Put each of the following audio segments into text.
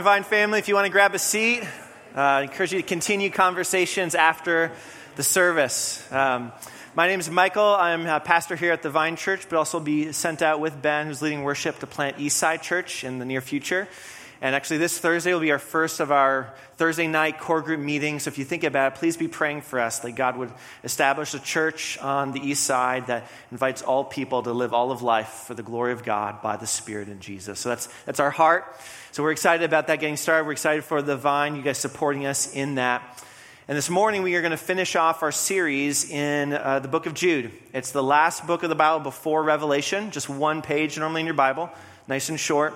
Vine family, if you want to grab a seat, uh, I encourage you to continue conversations after the service. Um, my name is Michael. I'm a pastor here at the Vine Church, but also be sent out with Ben, who's leading worship to plant Eastside Church in the near future. And actually, this Thursday will be our first of our Thursday night core group meetings. So if you think about it, please be praying for us that God would establish a church on the east side that invites all people to live all of life for the glory of God by the Spirit in Jesus. So that's, that's our heart. So we're excited about that getting started. We're excited for the vine, you guys supporting us in that. And this morning we are going to finish off our series in uh, the book of Jude. It's the last book of the Bible before Revelation, just one page normally in your Bible, nice and short.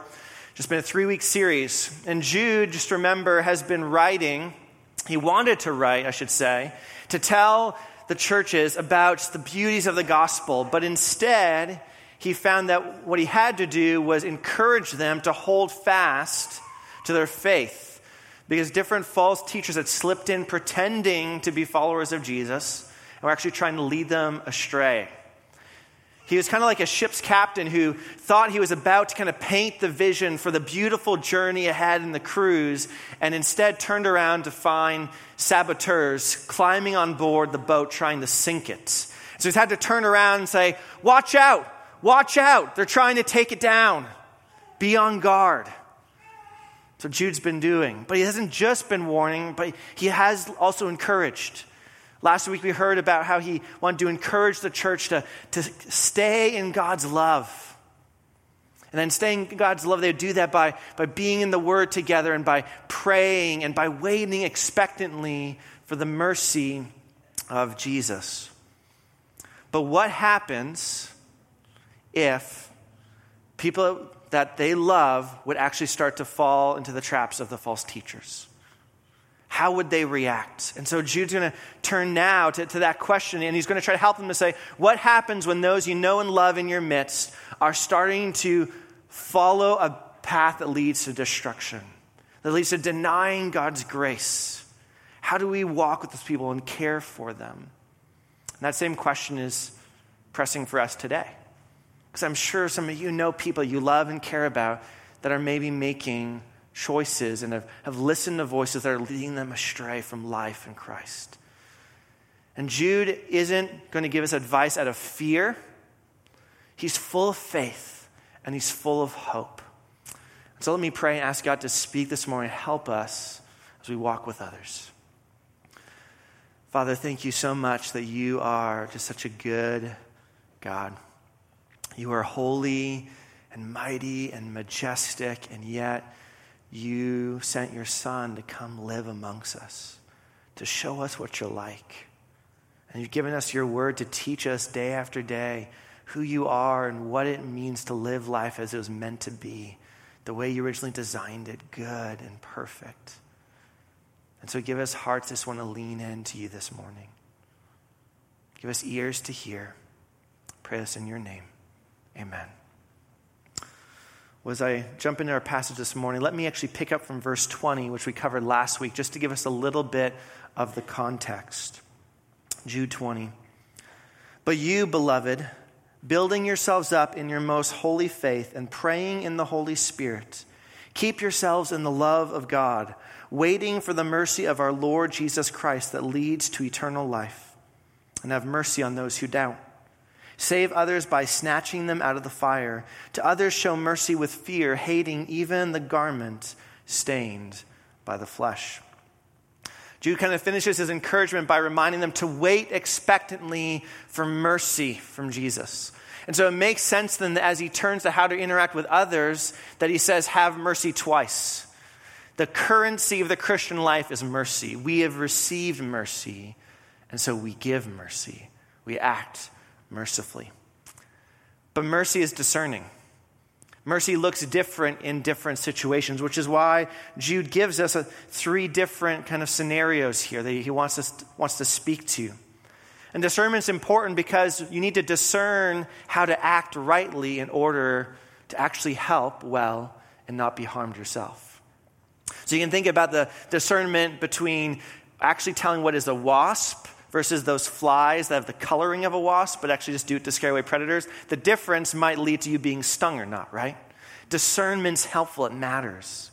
Just been a three week series. And Jude, just remember, has been writing, he wanted to write, I should say, to tell the churches about the beauties of the gospel, but instead, he found that what he had to do was encourage them to hold fast to their faith because different false teachers had slipped in pretending to be followers of Jesus and were actually trying to lead them astray. He was kind of like a ship's captain who thought he was about to kind of paint the vision for the beautiful journey ahead in the cruise and instead turned around to find saboteurs climbing on board the boat trying to sink it. So he's had to turn around and say, Watch out! Watch out. They're trying to take it down. Be on guard. What Jude's been doing. But he hasn't just been warning, but he has also encouraged. Last week we heard about how he wanted to encourage the church to, to stay in God's love. And then staying in God's love, they would do that by, by being in the Word together and by praying and by waiting expectantly for the mercy of Jesus. But what happens if people that they love would actually start to fall into the traps of the false teachers? How would they react? And so Jude's going to turn now to, to that question, and he's going to try to help them to say, What happens when those you know and love in your midst are starting to follow a path that leads to destruction, that leads to denying God's grace? How do we walk with those people and care for them? And that same question is pressing for us today. Because I'm sure some of you know people you love and care about that are maybe making choices and have, have listened to voices that are leading them astray from life in Christ. And Jude isn't going to give us advice out of fear, he's full of faith and he's full of hope. So let me pray and ask God to speak this morning, help us as we walk with others. Father, thank you so much that you are just such a good God. You are holy and mighty and majestic, and yet you sent your Son to come live amongst us, to show us what you're like. And you've given us your word to teach us day after day who you are and what it means to live life as it was meant to be, the way you originally designed it, good and perfect. And so give us hearts that want to lean into you this morning. Give us ears to hear. Pray this in your name. Amen. Well, as I jump into our passage this morning, let me actually pick up from verse 20, which we covered last week, just to give us a little bit of the context. Jude 20. But you, beloved, building yourselves up in your most holy faith and praying in the Holy Spirit, keep yourselves in the love of God, waiting for the mercy of our Lord Jesus Christ that leads to eternal life. And have mercy on those who doubt. Save others by snatching them out of the fire. To others, show mercy with fear, hating even the garment stained by the flesh. Jude kind of finishes his encouragement by reminding them to wait expectantly for mercy from Jesus. And so it makes sense then that as he turns to how to interact with others, that he says, Have mercy twice. The currency of the Christian life is mercy. We have received mercy, and so we give mercy. We act mercifully. But mercy is discerning. Mercy looks different in different situations, which is why Jude gives us a, three different kind of scenarios here that he wants, us, wants to speak to. And discernment is important because you need to discern how to act rightly in order to actually help well and not be harmed yourself. So you can think about the discernment between actually telling what is a wasp versus those flies that have the coloring of a wasp, but actually just do it to scare away predators, the difference might lead to you being stung or not, right? Discernment's helpful, it matters.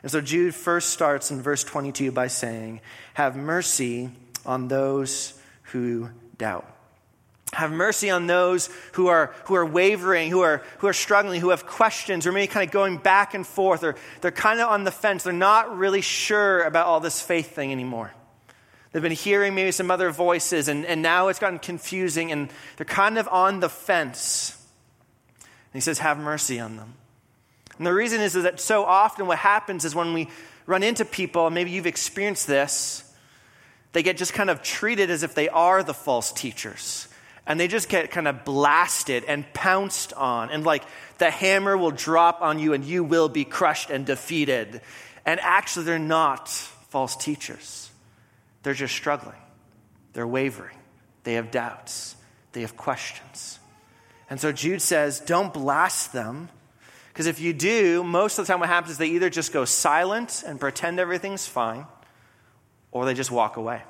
And so Jude first starts in verse 22 by saying, Have mercy on those who doubt. Have mercy on those who are, who are wavering, who are, who are struggling, who have questions, or maybe kind of going back and forth, or they're kind of on the fence. They're not really sure about all this faith thing anymore. They've been hearing maybe some other voices, and, and now it's gotten confusing, and they're kind of on the fence. And he says, Have mercy on them. And the reason is, is that so often what happens is when we run into people, and maybe you've experienced this, they get just kind of treated as if they are the false teachers. And they just get kind of blasted and pounced on. And like the hammer will drop on you and you will be crushed and defeated. And actually, they're not false teachers. They're just struggling. They're wavering. They have doubts. They have questions. And so Jude says, don't blast them. Because if you do, most of the time what happens is they either just go silent and pretend everything's fine, or they just walk away.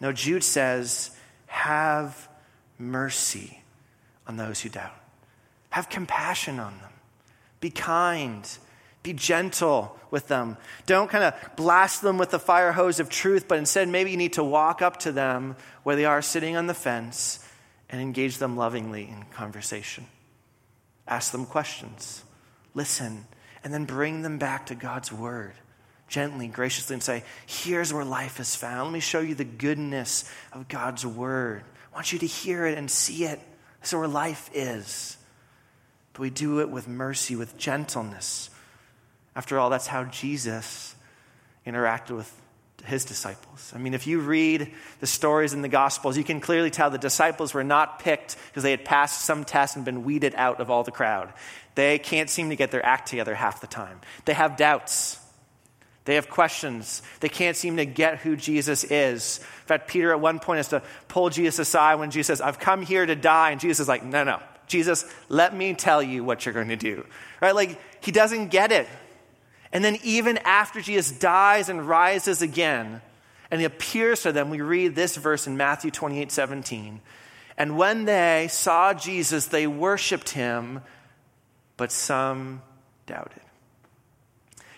No, Jude says, have mercy on those who doubt. Have compassion on them. Be kind. Be gentle with them. Don't kind of blast them with the fire hose of truth, but instead, maybe you need to walk up to them where they are sitting on the fence and engage them lovingly in conversation. Ask them questions, listen, and then bring them back to God's word gently, graciously, and say, Here's where life is found. Let me show you the goodness of God's word. I want you to hear it and see it. This is where life is. But we do it with mercy, with gentleness. After all, that's how Jesus interacted with his disciples. I mean, if you read the stories in the Gospels, you can clearly tell the disciples were not picked because they had passed some test and been weeded out of all the crowd. They can't seem to get their act together half the time. They have doubts. They have questions. They can't seem to get who Jesus is. In fact, Peter at one point has to pull Jesus aside when Jesus says, I've come here to die. And Jesus is like, no, no. Jesus, let me tell you what you're going to do. Right? Like, he doesn't get it. And then, even after Jesus dies and rises again, and he appears to them, we read this verse in Matthew 28 17. And when they saw Jesus, they worshiped him, but some doubted.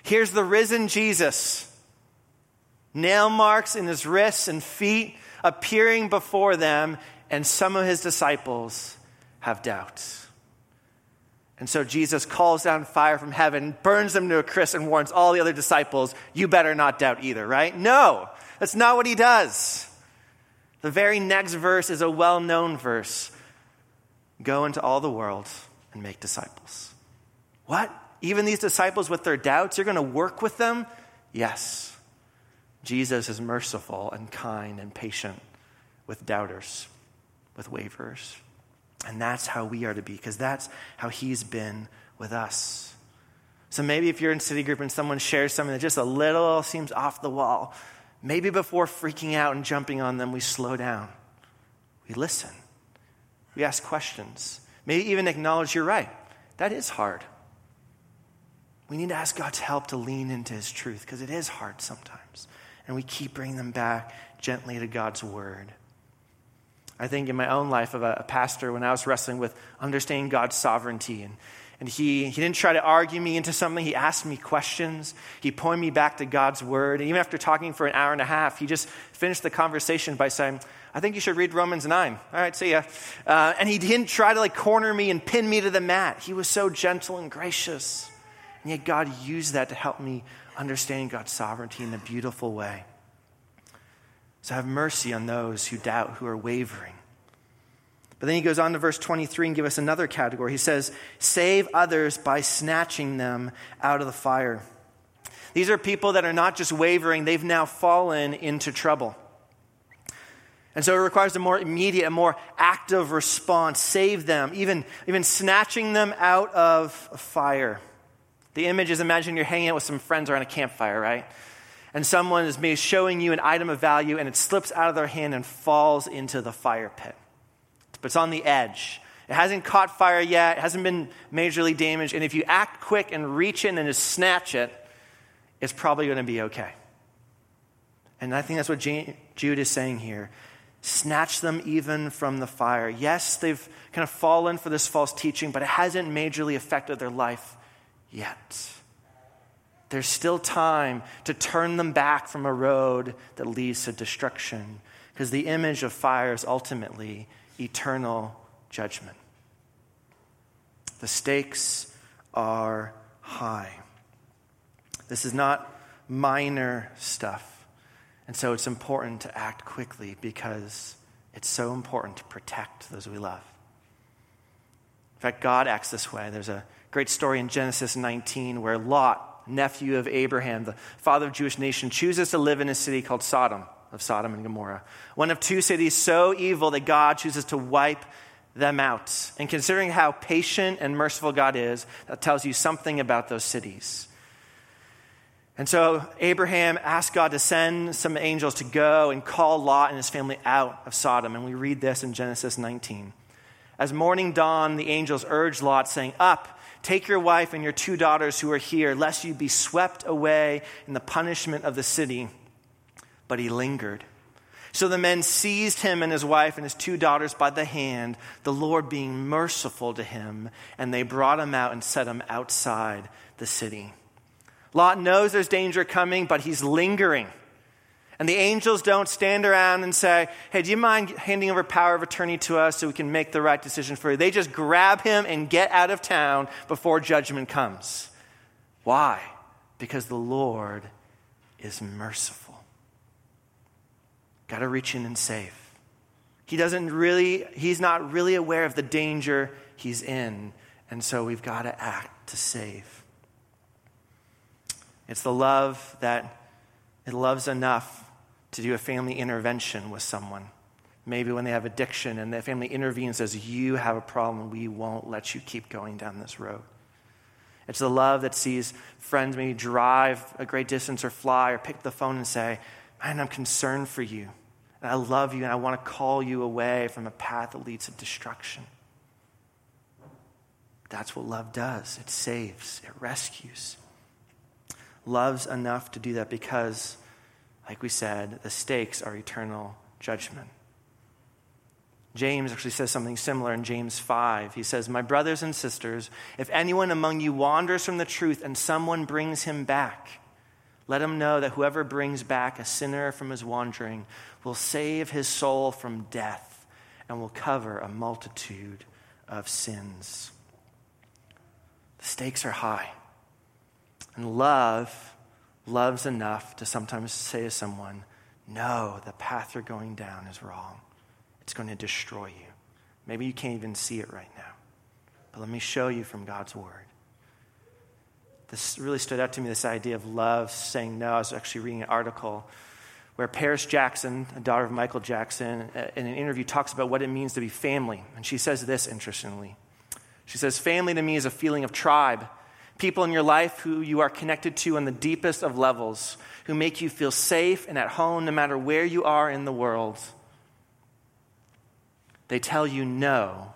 Here's the risen Jesus. Nail marks in his wrists and feet appearing before them, and some of his disciples have doubts. And so Jesus calls down fire from heaven, burns them to a crisp, and warns all the other disciples, You better not doubt either, right? No, that's not what he does. The very next verse is a well known verse Go into all the world and make disciples. What? even these disciples with their doubts, you're going to work with them? Yes. Jesus is merciful and kind and patient with doubters, with waverers. And that's how we are to be, because that's how he's been with us. So maybe if you're in city group and someone shares something that just a little seems off the wall, maybe before freaking out and jumping on them, we slow down. We listen. We ask questions. Maybe even acknowledge you're right. That is hard. We need to ask God's help to lean into His truth because it is hard sometimes. And we keep bringing them back gently to God's Word. I think in my own life of a, a pastor, when I was wrestling with understanding God's sovereignty, and, and he, he didn't try to argue me into something, he asked me questions. He pointed me back to God's Word. And even after talking for an hour and a half, he just finished the conversation by saying, I think you should read Romans 9. All right, see ya. Uh, and he didn't try to like corner me and pin me to the mat. He was so gentle and gracious. And yet, God used that to help me understand God's sovereignty in a beautiful way. So, have mercy on those who doubt, who are wavering. But then he goes on to verse 23 and give us another category. He says, Save others by snatching them out of the fire. These are people that are not just wavering, they've now fallen into trouble. And so it requires a more immediate, a more active response. Save them, even, even snatching them out of a fire. The image is imagine you're hanging out with some friends around a campfire, right? And someone is maybe showing you an item of value and it slips out of their hand and falls into the fire pit. But it's on the edge. It hasn't caught fire yet, it hasn't been majorly damaged. And if you act quick and reach in and just snatch it, it's probably going to be okay. And I think that's what Jude is saying here. Snatch them even from the fire. Yes, they've kind of fallen for this false teaching, but it hasn't majorly affected their life yet. There's still time to turn them back from a road that leads to destruction because the image of fire is ultimately eternal judgment. The stakes are high. This is not minor stuff. And so it's important to act quickly because it's so important to protect those we love. In fact, God acts this way. There's a great story in Genesis 19 where Lot, nephew of Abraham, the father of Jewish nation, chooses to live in a city called Sodom, of Sodom and Gomorrah. One of two cities so evil that God chooses to wipe them out. And considering how patient and merciful God is, that tells you something about those cities. And so Abraham asked God to send some angels to go and call Lot and his family out of Sodom. And we read this in Genesis 19. As morning dawned, the angels urged Lot, saying, Up, take your wife and your two daughters who are here, lest you be swept away in the punishment of the city. But he lingered. So the men seized him and his wife and his two daughters by the hand, the Lord being merciful to him, and they brought him out and set him outside the city. Lot knows there's danger coming, but he's lingering. And the angels don't stand around and say, Hey, do you mind handing over power of attorney to us so we can make the right decision for you? They just grab him and get out of town before judgment comes. Why? Because the Lord is merciful. Got to reach in and save. He doesn't really, he's not really aware of the danger he's in. And so we've got to act to save. It's the love that it loves enough to do a family intervention with someone. Maybe when they have addiction and the family intervenes says, You have a problem, we won't let you keep going down this road. It's the love that sees friends maybe drive a great distance or fly or pick the phone and say, Man, I'm concerned for you. And I love you and I want to call you away from a path that leads to destruction. That's what love does it saves, it rescues. Loves enough to do that because like we said, the stakes are eternal judgment. James actually says something similar in James 5. He says, My brothers and sisters, if anyone among you wanders from the truth and someone brings him back, let him know that whoever brings back a sinner from his wandering will save his soul from death and will cover a multitude of sins. The stakes are high. And love loves enough to sometimes say to someone, No, the path you're going down is wrong. It's going to destroy you. Maybe you can't even see it right now. But let me show you from God's word. This really stood out to me this idea of love saying no. I was actually reading an article where Paris Jackson, a daughter of Michael Jackson, uh, in an interview talks about what it means to be family. And she says this interestingly. She says, Family to me is a feeling of tribe people in your life who you are connected to on the deepest of levels, who make you feel safe and at home no matter where you are in the world. They tell you no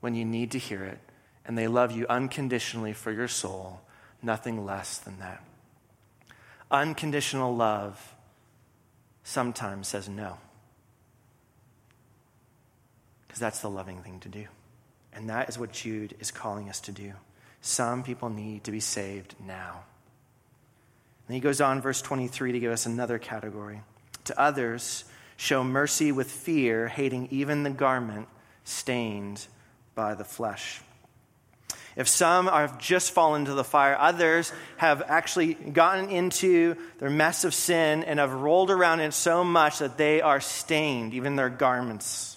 when you need to hear it, and they love you unconditionally for your soul, nothing less than that. Unconditional love sometimes says no. Because that's the loving thing to do. And that is what Jude is calling us to do. Some people need to be saved now. And he goes on, verse 23, to give us another category. To others, show mercy with fear, hating even the garment stained by the flesh. If some have just fallen to the fire, others have actually gotten into their mess of sin and have rolled around in so much that they are stained, even their garments,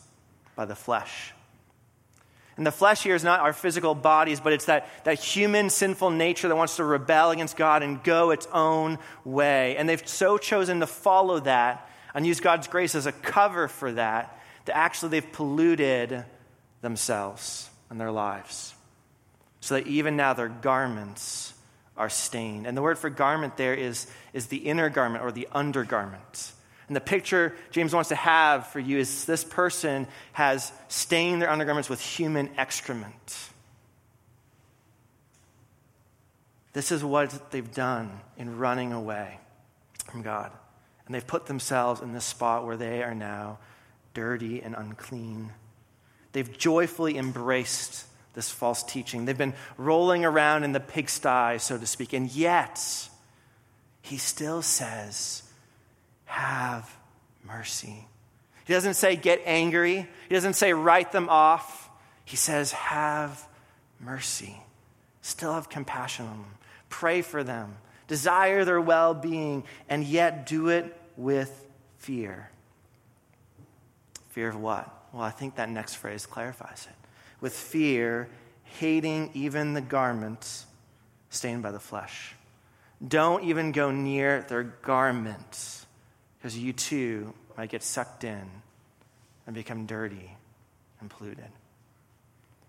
by the flesh. And the flesh here is not our physical bodies, but it's that, that human sinful nature that wants to rebel against God and go its own way. And they've so chosen to follow that and use God's grace as a cover for that, that actually they've polluted themselves and their lives. So that even now their garments are stained. And the word for garment there is, is the inner garment or the undergarment. And the picture James wants to have for you is this person has stained their undergarments with human excrement. This is what they've done in running away from God. And they've put themselves in this spot where they are now dirty and unclean. They've joyfully embraced this false teaching. They've been rolling around in the pigsty, so to speak. And yet, he still says, Have mercy. He doesn't say, Get angry. He doesn't say, Write them off. He says, Have mercy. Still have compassion on them. Pray for them. Desire their well being, and yet do it with fear. Fear of what? Well, I think that next phrase clarifies it. With fear, hating even the garments stained by the flesh. Don't even go near their garments, because you too might get sucked in and become dirty and polluted.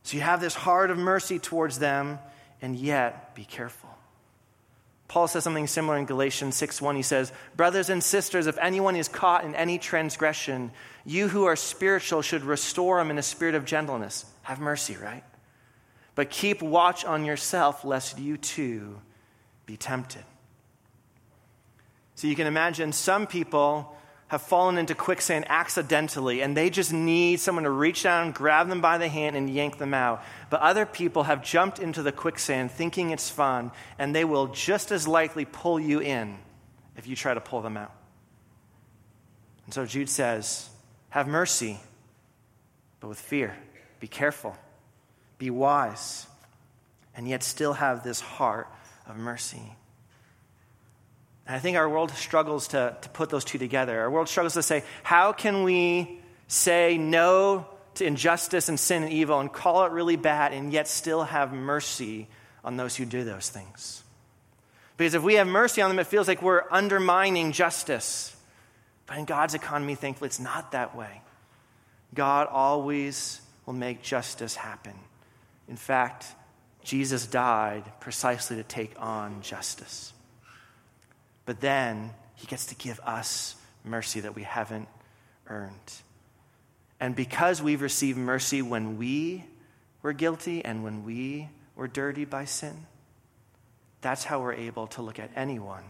So you have this heart of mercy towards them, and yet be careful. Paul says something similar in Galatians 6:1. He says, "Brothers and sisters, if anyone is caught in any transgression, you who are spiritual should restore him in a spirit of gentleness. Have mercy, right? But keep watch on yourself lest you too be tempted." So you can imagine some people have fallen into quicksand accidentally, and they just need someone to reach down, grab them by the hand, and yank them out. But other people have jumped into the quicksand thinking it's fun, and they will just as likely pull you in if you try to pull them out. And so Jude says, Have mercy, but with fear. Be careful, be wise, and yet still have this heart of mercy. And I think our world struggles to, to put those two together. Our world struggles to say, how can we say no to injustice and sin and evil and call it really bad and yet still have mercy on those who do those things? Because if we have mercy on them, it feels like we're undermining justice. But in God's economy, thankfully, it's not that way. God always will make justice happen. In fact, Jesus died precisely to take on justice. But then he gets to give us mercy that we haven't earned. And because we've received mercy when we were guilty and when we were dirty by sin, that's how we're able to look at anyone,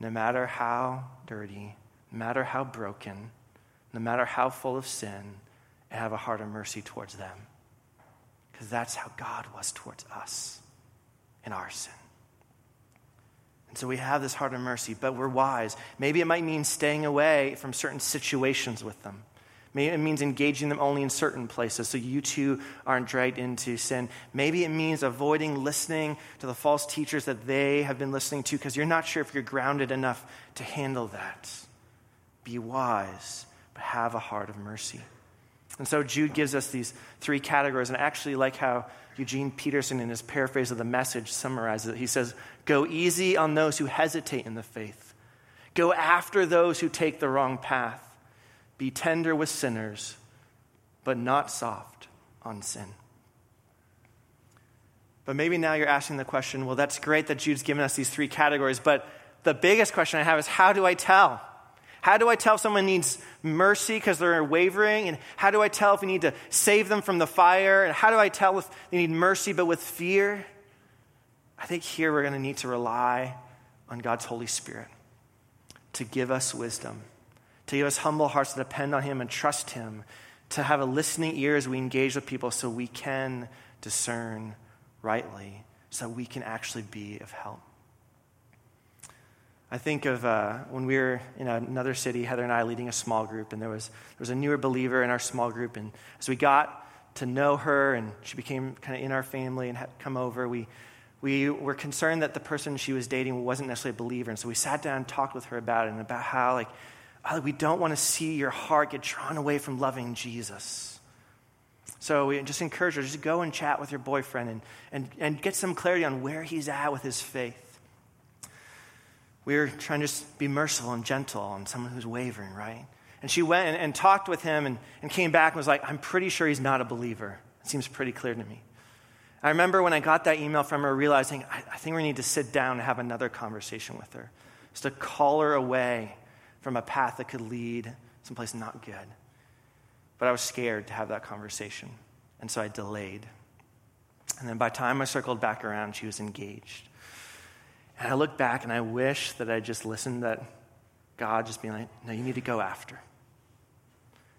no matter how dirty, no matter how broken, no matter how full of sin, and have a heart of mercy towards them. Because that's how God was towards us in our sin. And so we have this heart of mercy, but we're wise. Maybe it might mean staying away from certain situations with them. Maybe it means engaging them only in certain places so you too aren't dragged into sin. Maybe it means avoiding listening to the false teachers that they have been listening to because you're not sure if you're grounded enough to handle that. Be wise, but have a heart of mercy. And so Jude gives us these three categories, and I actually like how Eugene Peterson, in his paraphrase of the message, summarizes it. He says, Go easy on those who hesitate in the faith, go after those who take the wrong path, be tender with sinners, but not soft on sin. But maybe now you're asking the question well, that's great that Jude's given us these three categories, but the biggest question I have is how do I tell? How do I tell if someone needs mercy because they're wavering? And how do I tell if we need to save them from the fire? And how do I tell if they need mercy but with fear? I think here we're going to need to rely on God's Holy Spirit to give us wisdom, to give us humble hearts to depend on Him and trust Him, to have a listening ear as we engage with people so we can discern rightly, so we can actually be of help. I think of uh, when we were in another city, Heather and I leading a small group, and there was, there was a newer believer in our small group. And as we got to know her and she became kind of in our family and had come over, we, we were concerned that the person she was dating wasn't necessarily a believer. And so we sat down and talked with her about it and about how, like, oh, we don't want to see your heart get drawn away from loving Jesus. So we just encourage her just go and chat with your boyfriend and, and, and get some clarity on where he's at with his faith we were trying to just be merciful and gentle on someone who's wavering, right? And she went and, and talked with him and, and came back and was like, I'm pretty sure he's not a believer. It seems pretty clear to me. I remember when I got that email from her, realizing I, I think we need to sit down and have another conversation with her, just to call her away from a path that could lead someplace not good. But I was scared to have that conversation, and so I delayed. And then by the time I circled back around, she was engaged. And I look back and I wish that I just listened that God just being like, no, you need to go after.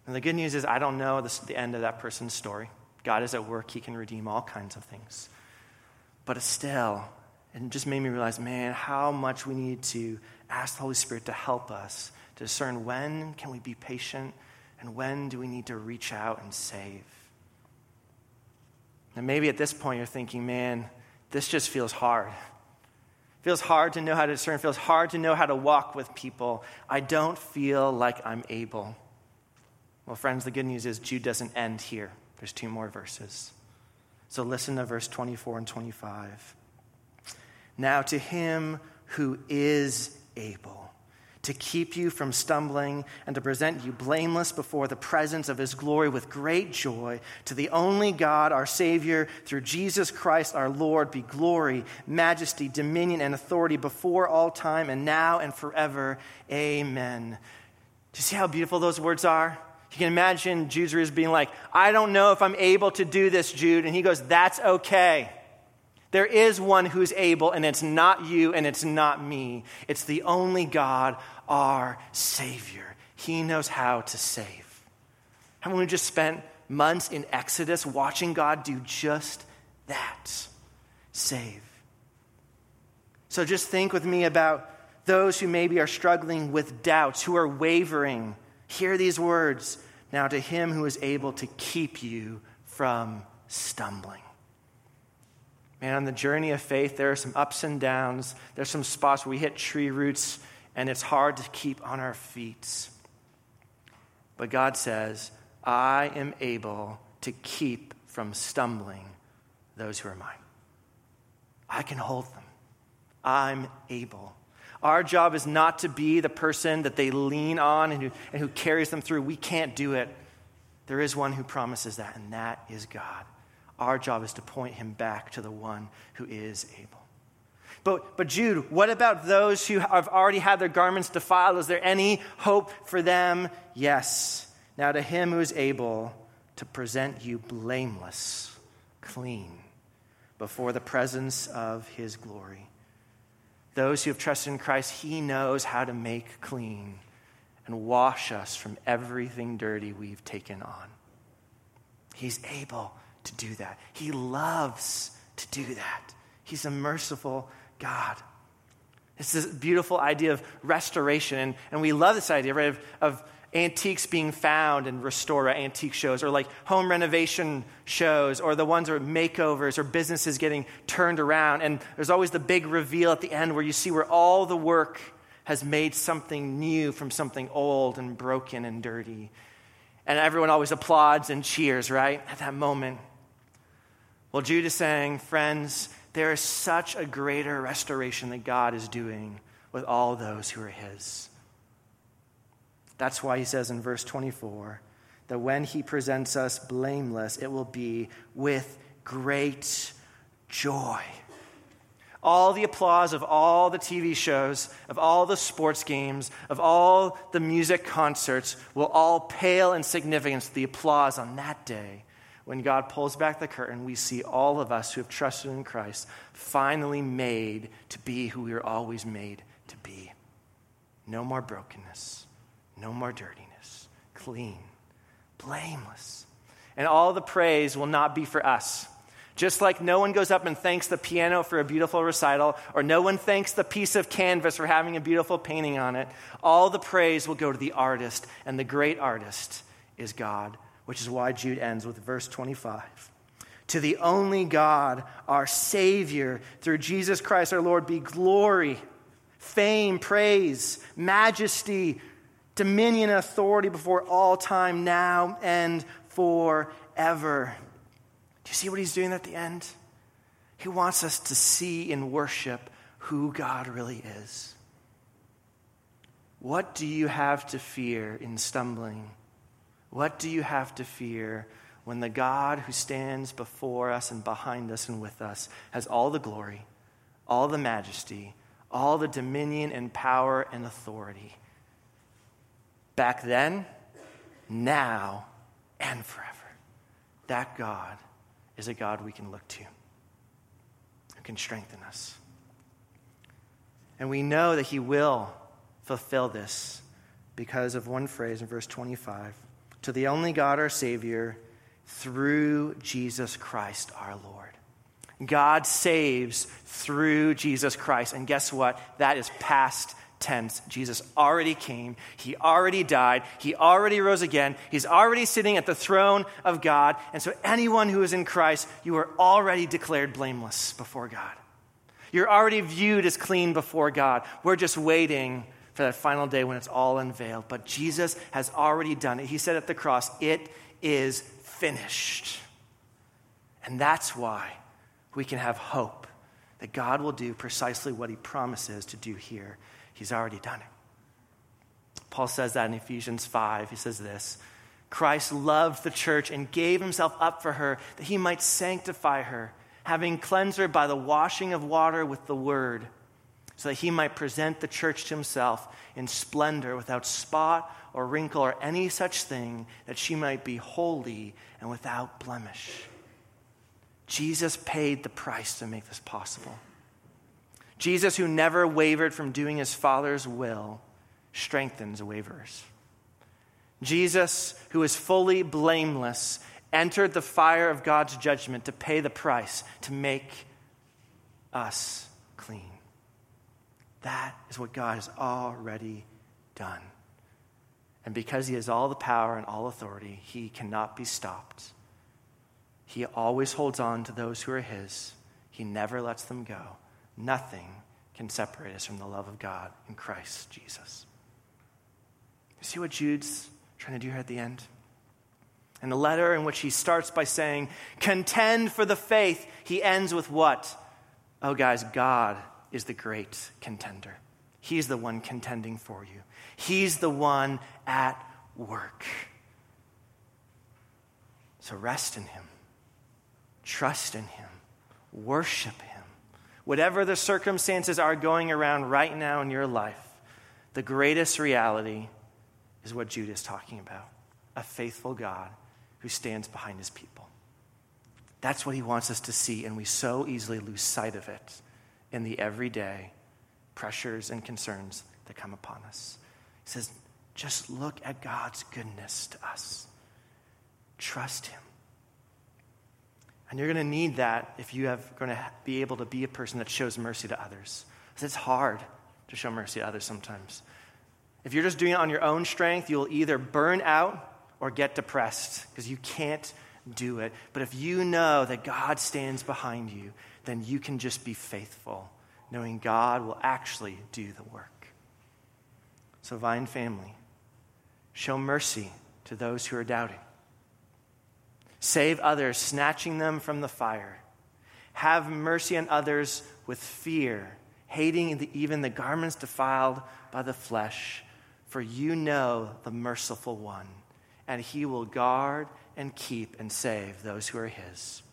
And the good news is, I don't know this, the end of that person's story. God is at work, He can redeem all kinds of things. But still, it just made me realize, man, how much we need to ask the Holy Spirit to help us to discern when can we be patient and when do we need to reach out and save. And maybe at this point you're thinking, man, this just feels hard. Feels hard to know how to discern. Feels hard to know how to walk with people. I don't feel like I'm able. Well, friends, the good news is Jude doesn't end here. There's two more verses. So listen to verse 24 and 25. Now, to him who is able to keep you from stumbling and to present you blameless before the presence of his glory with great joy, to the only God, our Savior, through Jesus Christ our Lord, be glory, majesty, dominion, and authority before all time and now and forever. Amen. Do you see how beautiful those words are? You can imagine readers being like, I don't know if I'm able to do this, Jude. And he goes, That's okay. There is one who's able, and it's not you and it's not me. It's the only God, our Savior. He knows how to save. Haven't we just spent months in Exodus watching God do just that? Save. So just think with me about those who maybe are struggling with doubts, who are wavering. Hear these words. Now, to him who is able to keep you from stumbling. Man, on the journey of faith, there are some ups and downs. There's some spots where we hit tree roots and it's hard to keep on our feet. But God says, I am able to keep from stumbling those who are mine. I can hold them. I'm able. Our job is not to be the person that they lean on and who, and who carries them through. We can't do it. There is one who promises that, and that is God. Our job is to point him back to the one who is able. But, but Jude, what about those who have already had their garments defiled? Is there any hope for them? Yes. Now, to him who is able to present you blameless, clean, before the presence of his glory. Those who have trusted in Christ, he knows how to make clean and wash us from everything dirty we've taken on. He's able to do that. He loves to do that. He's a merciful God. It's this beautiful idea of restoration. And, and we love this idea, right, of, of antiques being found and restored at antique shows, or like home renovation shows, or the ones where makeovers or businesses getting turned around. And there's always the big reveal at the end where you see where all the work has made something new from something old and broken and dirty. And everyone always applauds and cheers, right, at that moment. Well, Jude is saying, friends, there is such a greater restoration that God is doing with all those who are His. That's why he says in verse 24 that when he presents us blameless, it will be with great joy. All the applause of all the TV shows, of all the sports games, of all the music concerts will all pale in significance to the applause on that day when God pulls back the curtain, we see all of us who have trusted in Christ finally made to be who we were always made to be. No more brokenness, no more dirtiness, clean, blameless. And all the praise will not be for us. Just like no one goes up and thanks the piano for a beautiful recital, or no one thanks the piece of canvas for having a beautiful painting on it, all the praise will go to the artist, and the great artist is God which is why Jude ends with verse 25. To the only God, our Savior, through Jesus Christ our Lord, be glory, fame, praise, majesty, dominion, and authority before all time, now and forever. Do you see what he's doing at the end? He wants us to see in worship who God really is. What do you have to fear in stumbling? What do you have to fear when the God who stands before us and behind us and with us has all the glory, all the majesty, all the dominion and power and authority? Back then, now, and forever. That God is a God we can look to, who can strengthen us. And we know that He will fulfill this because of one phrase in verse 25 to the only God, our Savior, through Jesus Christ our Lord. God saves through Jesus Christ. And guess what? That is past tense. Jesus already came. He already died. He already rose again. He's already sitting at the throne of God. And so, anyone who is in Christ, you are already declared blameless before God. You're already viewed as clean before God. We're just waiting for that final day when it's all unveiled. But Jesus has already done it. He said at the cross, It is finished. And that's why we can have hope that God will do precisely what he promises to do here. He's already done it. Paul says that in Ephesians 5. He says this Christ loved the church and gave himself up for her that he might sanctify her, having cleansed her by the washing of water with the word, so that he might present the church to himself in splendor, without spot or wrinkle or any such thing, that she might be holy and without blemish. Jesus paid the price to make this possible. Jesus, who never wavered from doing his Father's will, strengthens waverers. Jesus, who is fully blameless, entered the fire of God's judgment to pay the price to make us. That is what God has already done. And because he has all the power and all authority, he cannot be stopped. He always holds on to those who are his, he never lets them go. Nothing can separate us from the love of God in Christ Jesus. You see what Jude's trying to do here at the end? In the letter in which he starts by saying, Contend for the faith, he ends with what? Oh, guys, God is the great contender. He's the one contending for you, He's the one at work. So rest in Him. Trust in Him, worship Him. Whatever the circumstances are going around right now in your life, the greatest reality is what Jude is talking about a faithful God who stands behind His people. That's what He wants us to see, and we so easily lose sight of it in the everyday pressures and concerns that come upon us. He says, just look at God's goodness to us. Trust Him. And you're going to need that if you are going to be able to be a person that shows mercy to others. Because it's hard to show mercy to others sometimes. If you're just doing it on your own strength, you'll either burn out or get depressed because you can't do it. But if you know that God stands behind you, then you can just be faithful, knowing God will actually do the work. So, Vine family, show mercy to those who are doubting. Save others, snatching them from the fire. Have mercy on others with fear, hating the, even the garments defiled by the flesh. For you know the merciful one, and he will guard and keep and save those who are his,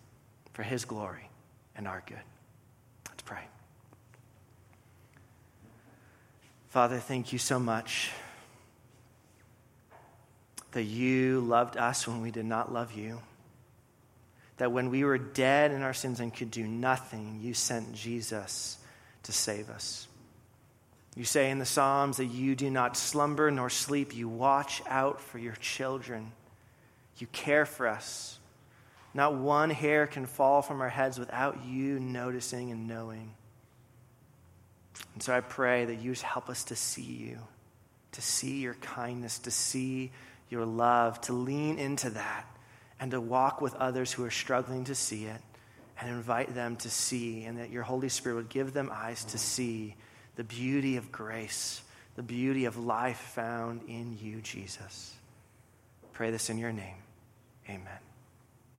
for his glory and our good. Let's pray. Father, thank you so much that you loved us when we did not love you that when we were dead in our sins and could do nothing, you sent Jesus to save us. You say in the Psalms that you do not slumber nor sleep. You watch out for your children. You care for us. Not one hair can fall from our heads without you noticing and knowing. And so I pray that you just help us to see you, to see your kindness, to see your love, to lean into that and to walk with others who are struggling to see it and invite them to see, and that your Holy Spirit would give them eyes to see the beauty of grace, the beauty of life found in you, Jesus. Pray this in your name. Amen.